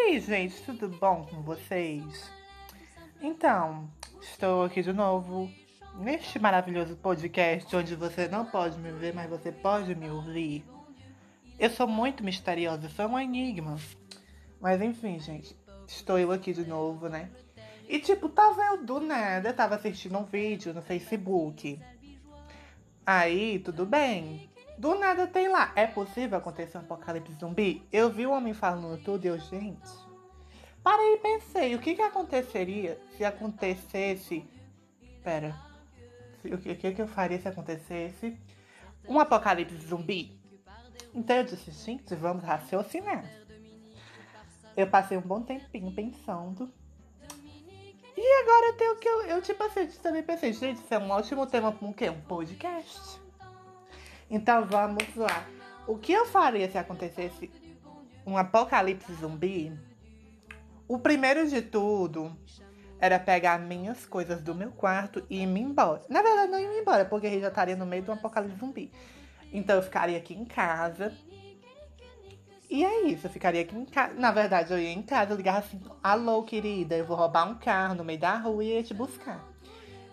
aí, gente, tudo bom com vocês? Então, estou aqui de novo neste maravilhoso podcast onde você não pode me ver, mas você pode me ouvir. Eu sou muito misteriosa, sou um enigma. Mas enfim, gente, estou eu aqui de novo, né? E tipo, tava eu do nada, tava assistindo um vídeo no Facebook. Aí, tudo bem. Do nada tem lá. É possível acontecer um apocalipse zumbi? Eu vi o homem falando tudo e eu, gente. Parei e pensei, o que que aconteceria se acontecesse. Pera. O que, que que eu faria se acontecesse um apocalipse zumbi? Então eu disse, gente, vamos raciocinar. Eu passei um bom tempinho pensando. E agora eu tenho que. Eu, eu tipo assim, também pensei, gente, isso é um ótimo tema para um quê? Um podcast. Então vamos lá. O que eu faria se acontecesse um apocalipse zumbi? O primeiro de tudo era pegar minhas coisas do meu quarto e ir me embora. Na verdade, não ir embora, porque eu já estaria no meio de um apocalipse zumbi. Então eu ficaria aqui em casa. E é isso, eu ficaria aqui em casa. Na verdade, eu ia em casa, ligar assim: Alô, querida, eu vou roubar um carro no meio da rua e ia te buscar.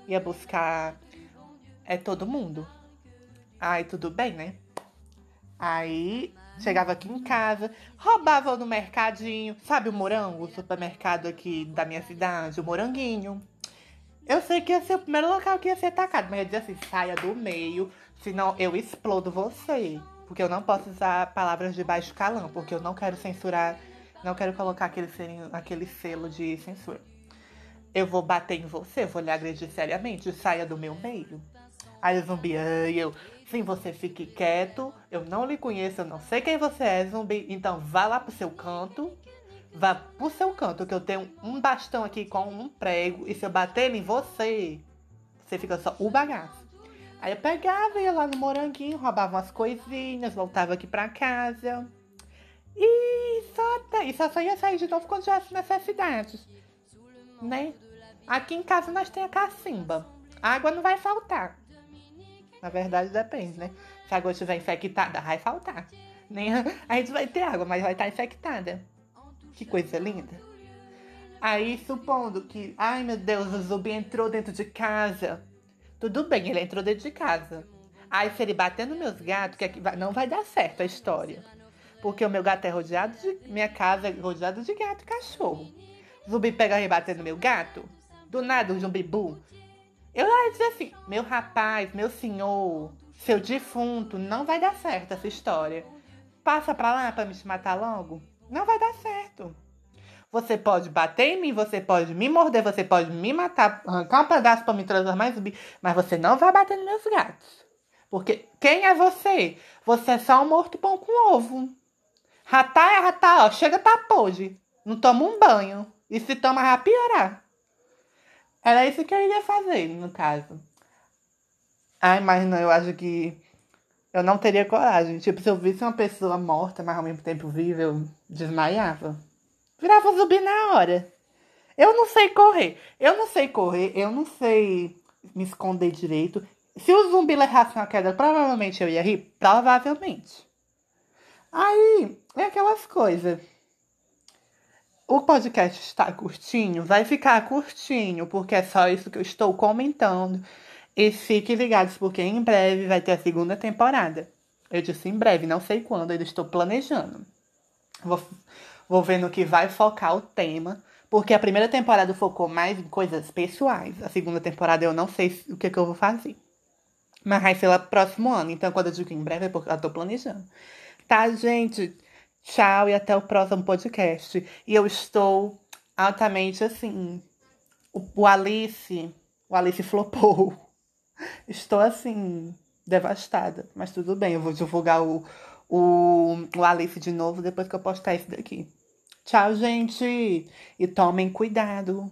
Ia buscar é todo mundo. Aí tudo bem, né? Aí chegava aqui em casa, roubava no mercadinho, sabe o morango, o supermercado aqui da minha cidade, o moranguinho. Eu sei que ia ser o primeiro local que ia ser atacado, mas eu dizia assim, saia do meio, senão eu explodo você. Porque eu não posso usar palavras de baixo calão, porque eu não quero censurar, não quero colocar aquele, selinho, aquele selo de censura. Eu vou bater em você, vou lhe agredir seriamente, saia do meu meio. Aí o zumbi, ai, eu, sim, você fique quieto, eu não lhe conheço, eu não sei quem você é, zumbi, então vá lá pro seu canto, vá pro seu canto, que eu tenho um bastão aqui com um prego, e se eu bater em você, você fica só o bagaço. Aí eu pegava, ia lá no moranguinho, roubava umas coisinhas, voltava aqui pra casa. E só, e só, só ia sair de novo quando tivesse necessidades. Né? Aqui em casa nós temos a cacimba. A água não vai faltar. Na verdade, depende, né? Se a água estiver infectada, vai faltar. Nem a gente vai ter água, mas vai estar infectada. Que coisa linda. Aí, supondo que, ai meu Deus, o zumbi entrou dentro de casa. Tudo bem, ele entrou dentro de casa. Aí, se ele bater nos meus gatos, que aqui não vai dar certo a história. Porque o meu gato é rodeado de. Minha casa é rodeada de gato e cachorro. O zumbi pega e bater no meu gato. Do nada, um zumbibu eu ia dizer assim, meu rapaz, meu senhor, seu defunto, não vai dar certo essa história. Passa pra lá pra me matar logo? Não vai dar certo. Você pode bater em mim, você pode me morder, você pode me matar, arrancar um pedaço pra me transformar em zumbi, mas você não vai bater nos meus gatos. Porque quem é você? Você é só um morto pão com ovo. Ratá é ratá, ó, chega tá podre. Não toma um banho. E se toma, vai piorar. Era isso que eu iria fazer, no caso. Ai, mas não, eu acho que eu não teria coragem. Tipo, se eu visse uma pessoa morta, mas ao mesmo tempo viva, eu desmaiava. Virava zumbi na hora. Eu não sei correr. Eu não sei correr, eu não sei me esconder direito. Se o zumbi levasse uma queda, provavelmente eu ia rir. Provavelmente. Aí, é aquelas coisas o podcast está curtinho, vai ficar curtinho, porque é só isso que eu estou comentando. E fiquem ligados, porque em breve vai ter a segunda temporada. Eu disse em breve, não sei quando, eu estou planejando. Vou, vou ver no que vai focar o tema, porque a primeira temporada focou mais em coisas pessoais. A segunda temporada eu não sei o que, que eu vou fazer. Mas vai ser lá próximo ano. Então, quando eu digo em breve, é porque eu estou planejando. Tá, gente? Tchau e até o próximo podcast. E eu estou altamente assim. O, o Alice. O Alice flopou. Estou assim. Devastada. Mas tudo bem, eu vou divulgar o, o, o Alice de novo depois que eu postar esse daqui. Tchau, gente! E tomem cuidado.